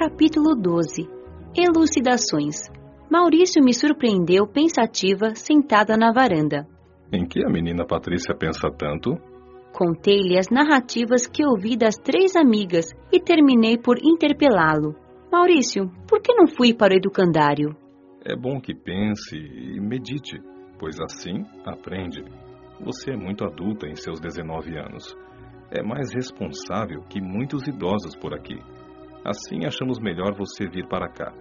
Capítulo 12 Elucidações Maurício me surpreendeu pensativa, sentada na varanda. Em que a menina Patrícia pensa tanto? Contei-lhe as narrativas que ouvi das três amigas e terminei por interpelá-lo. Maurício, por que não fui para o educandário? É bom que pense e medite, pois assim aprende. Você é muito adulta em seus 19 anos. É mais responsável que muitos idosos por aqui. Assim achamos melhor você vir para cá.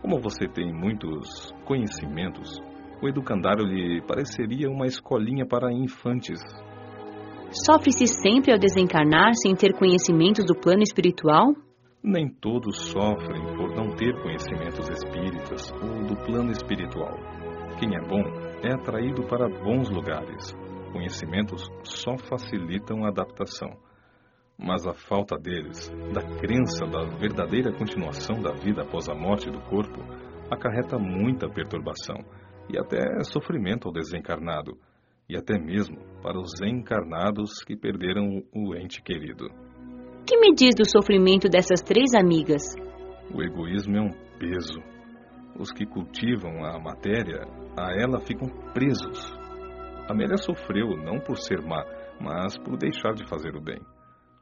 Como você tem muitos conhecimentos, o educandário lhe pareceria uma escolinha para infantes. Sofre-se sempre ao desencarnar sem ter conhecimentos do plano espiritual? Nem todos sofrem por não ter conhecimentos espíritas ou do plano espiritual. Quem é bom é atraído para bons lugares. Conhecimentos só facilitam a adaptação mas a falta deles, da crença da verdadeira continuação da vida após a morte do corpo, acarreta muita perturbação e até sofrimento ao desencarnado, e até mesmo para os encarnados que perderam o ente querido. Que me diz do sofrimento dessas três amigas? O egoísmo é um peso. Os que cultivam a matéria, a ela ficam presos. Amélia sofreu não por ser má, mas por deixar de fazer o bem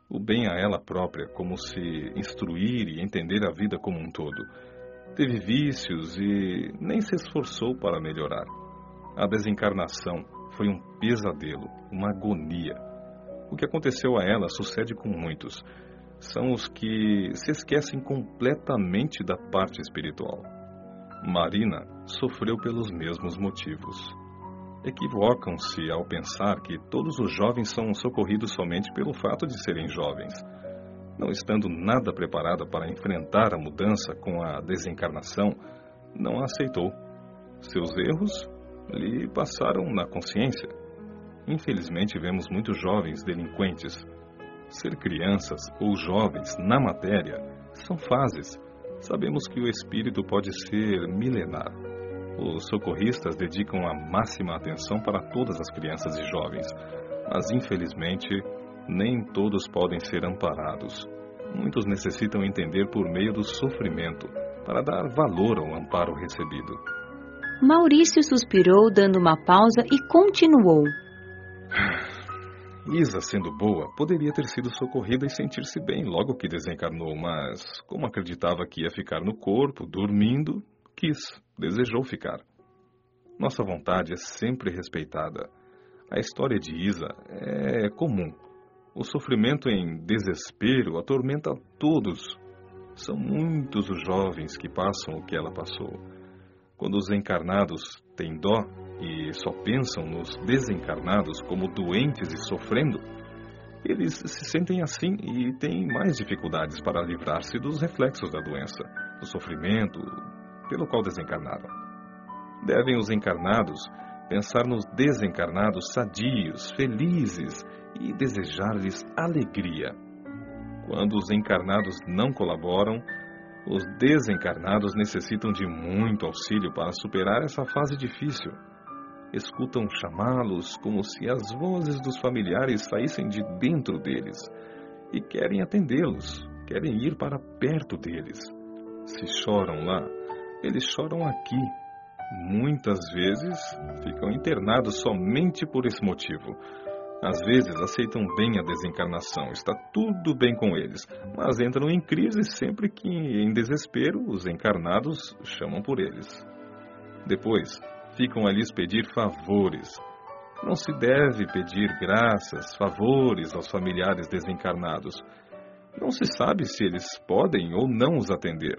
o bem a ela própria, como se instruir e entender a vida como um todo. Teve vícios e nem se esforçou para melhorar. A desencarnação foi um pesadelo, uma agonia. O que aconteceu a ela sucede com muitos. São os que se esquecem completamente da parte espiritual. Marina sofreu pelos mesmos motivos equivocam-se ao pensar que todos os jovens são socorridos somente pelo fato de serem jovens. Não estando nada preparada para enfrentar a mudança com a desencarnação, não a aceitou. Seus erros lhe passaram na consciência. Infelizmente, vemos muitos jovens delinquentes. Ser crianças ou jovens na matéria são fases. Sabemos que o espírito pode ser milenar os socorristas dedicam a máxima atenção para todas as crianças e jovens, mas infelizmente nem todos podem ser amparados. Muitos necessitam entender por meio do sofrimento para dar valor ao amparo recebido. Maurício suspirou, dando uma pausa e continuou. Isa, sendo boa, poderia ter sido socorrida e sentir-se bem logo que desencarnou, mas, como acreditava que ia ficar no corpo, dormindo, quis, desejou ficar. Nossa vontade é sempre respeitada. A história de Isa é comum. O sofrimento em desespero atormenta todos. São muitos os jovens que passam o que ela passou. Quando os encarnados têm dó e só pensam nos desencarnados como doentes e sofrendo, eles se sentem assim e têm mais dificuldades para livrar-se dos reflexos da doença, do sofrimento, pelo qual desencarnaram. Devem os encarnados pensar nos desencarnados sadios, felizes e desejar-lhes alegria. Quando os encarnados não colaboram, os desencarnados necessitam de muito auxílio para superar essa fase difícil. Escutam chamá-los como se as vozes dos familiares saíssem de dentro deles e querem atendê-los, querem ir para perto deles. Se choram lá, eles choram aqui. Muitas vezes ficam internados somente por esse motivo. Às vezes aceitam bem a desencarnação, está tudo bem com eles, mas entram em crise sempre que, em desespero, os encarnados chamam por eles. Depois, ficam a lhes pedir favores. Não se deve pedir graças, favores aos familiares desencarnados. Não se sabe se eles podem ou não os atender.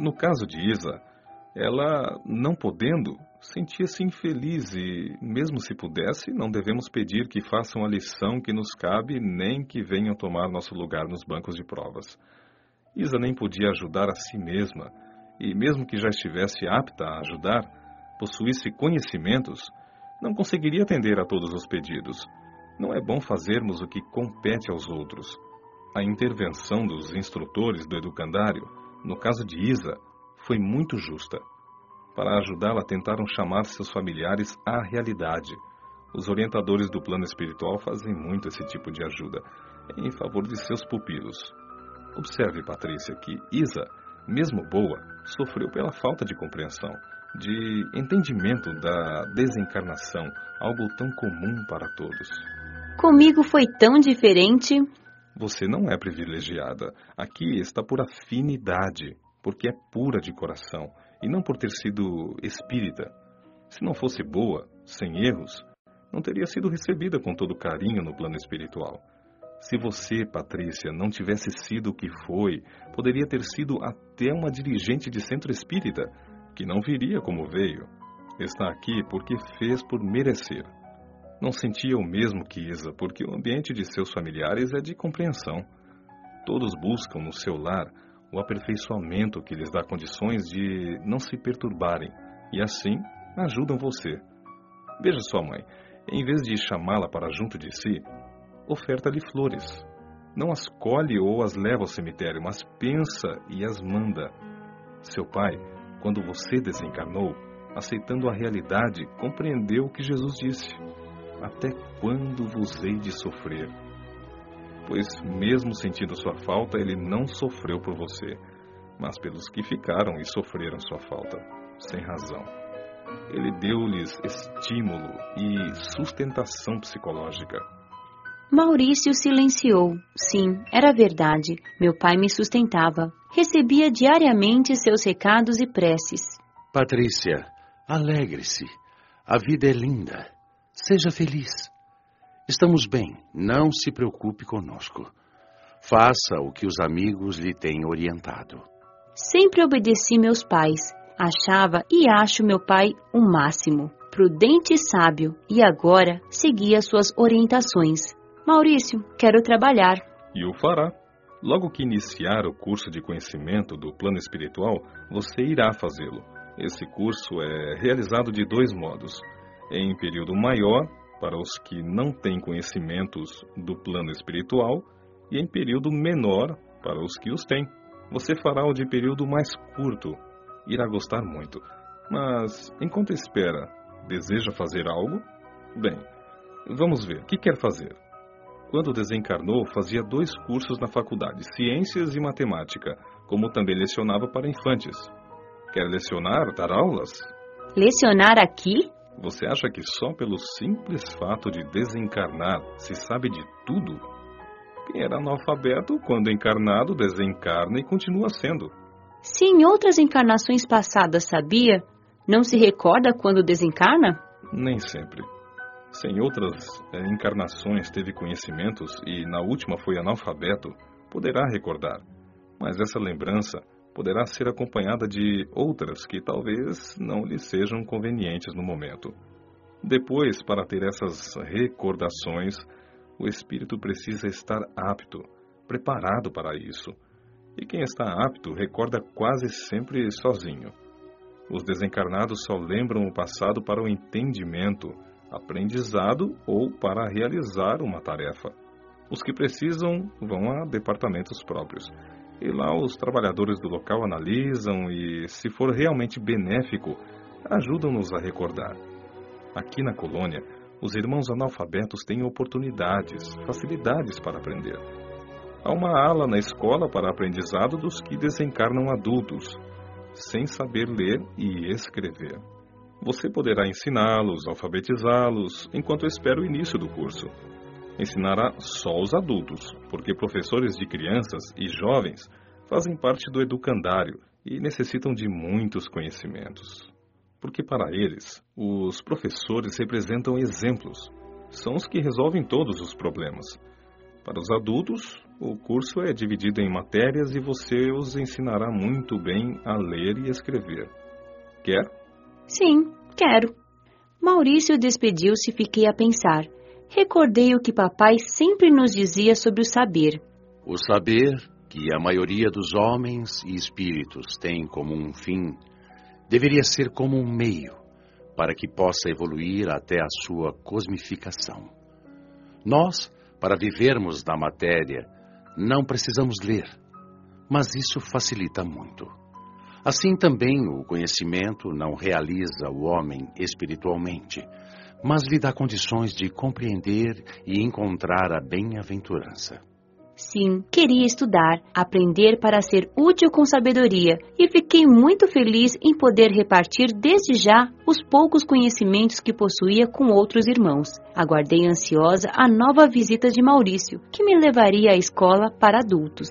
No caso de Isa, ela, não podendo, sentia-se infeliz e, mesmo se pudesse, não devemos pedir que façam a lição que nos cabe nem que venham tomar nosso lugar nos bancos de provas. Isa nem podia ajudar a si mesma e, mesmo que já estivesse apta a ajudar, possuísse conhecimentos, não conseguiria atender a todos os pedidos. Não é bom fazermos o que compete aos outros. A intervenção dos instrutores do educandário no caso de Isa, foi muito justa. Para ajudá-la, tentaram chamar seus familiares à realidade. Os orientadores do plano espiritual fazem muito esse tipo de ajuda em favor de seus pupilos. Observe, Patrícia, que Isa, mesmo boa, sofreu pela falta de compreensão, de entendimento da desencarnação, algo tão comum para todos. Comigo foi tão diferente. Você não é privilegiada. Aqui está por afinidade, porque é pura de coração e não por ter sido espírita. Se não fosse boa, sem erros, não teria sido recebida com todo carinho no plano espiritual. Se você, Patrícia, não tivesse sido o que foi, poderia ter sido até uma dirigente de centro espírita, que não viria como veio. Está aqui porque fez por merecer. Não sentia o mesmo que Isa, porque o ambiente de seus familiares é de compreensão. Todos buscam no seu lar o aperfeiçoamento que lhes dá condições de não se perturbarem e assim ajudam você. Veja sua mãe, em vez de chamá-la para junto de si, oferta-lhe flores. Não as colhe ou as leva ao cemitério, mas pensa e as manda. Seu pai, quando você desencarnou, aceitando a realidade, compreendeu o que Jesus disse: Até quando vos hei de sofrer? Pois, mesmo sentindo sua falta, ele não sofreu por você, mas pelos que ficaram e sofreram sua falta, sem razão. Ele deu-lhes estímulo e sustentação psicológica Maurício silenciou. Sim, era verdade. Meu pai me sustentava. Recebia diariamente seus recados e preces. Patrícia, alegre-se. A vida é linda. Seja feliz. Estamos bem. Não se preocupe conosco. Faça o que os amigos lhe têm orientado. Sempre obedeci meus pais. Achava e acho meu pai o máximo, prudente e sábio, e agora seguia suas orientações. Maurício, quero trabalhar. E o fará. Logo que iniciar o curso de conhecimento do plano espiritual, você irá fazê-lo. Esse curso é realizado de dois modos: em período maior, para os que não têm conhecimentos do plano espiritual, e em período menor, para os que os têm. Você fará o de período mais curto. Irá gostar muito. Mas, enquanto espera, deseja fazer algo? Bem, vamos ver. O que quer fazer? Quando desencarnou, fazia dois cursos na faculdade, Ciências e Matemática, como também lecionava para infantes. Quer lecionar, dar aulas? Lecionar aqui? Você acha que só pelo simples fato de desencarnar se sabe de tudo? Quem era analfabeto, quando encarnado, desencarna e continua sendo. Se em outras encarnações passadas sabia, não se recorda quando desencarna? Nem sempre. Se em outras é, encarnações teve conhecimentos e na última foi analfabeto, poderá recordar, mas essa lembrança poderá ser acompanhada de outras que talvez não lhe sejam convenientes no momento. Depois, para ter essas recordações, o espírito precisa estar apto, preparado para isso. E quem está apto recorda quase sempre sozinho. Os desencarnados só lembram o passado para o entendimento aprendizado ou para realizar uma tarefa. Os que precisam vão a departamentos próprios. E lá os trabalhadores do local analisam e, se for realmente benéfico, ajudam-nos a recordar. Aqui na colônia, os irmãos analfabetos têm oportunidades, facilidades para aprender. Há uma ala na escola para aprendizado dos que desencarnam adultos, sem saber ler e escrever. Você poderá ensiná-los, alfabetizá-los, enquanto espera o início do curso. Ensinará só os adultos, porque professores de crianças e jovens fazem parte do educandário e necessitam de muitos conhecimentos. Porque para eles, os professores representam exemplos. São os que resolvem todos os problemas. Para os adultos, o curso é dividido em matérias e você os ensinará muito bem a ler e escrever. Quer? Sim, quero. Maurício despediu-se e fiquei a pensar. Recordei o que papai sempre nos dizia sobre o saber. O saber, que a maioria dos homens e espíritos tem como um fim, deveria ser como um meio para que possa evoluir até a sua cosmificação. Nós, para vivermos na matéria, não precisamos ler, mas isso facilita muito. Assim também o conhecimento não realiza o homem espiritualmente, mas lhe dá condições de compreender e encontrar a bem-aventurança. Sim, queria estudar, aprender para ser útil com sabedoria e fiquei muito feliz em poder repartir desde já os poucos conhecimentos que possuía com outros irmãos. Aguardei ansiosa a nova visita de Maurício, que me levaria à escola para adultos.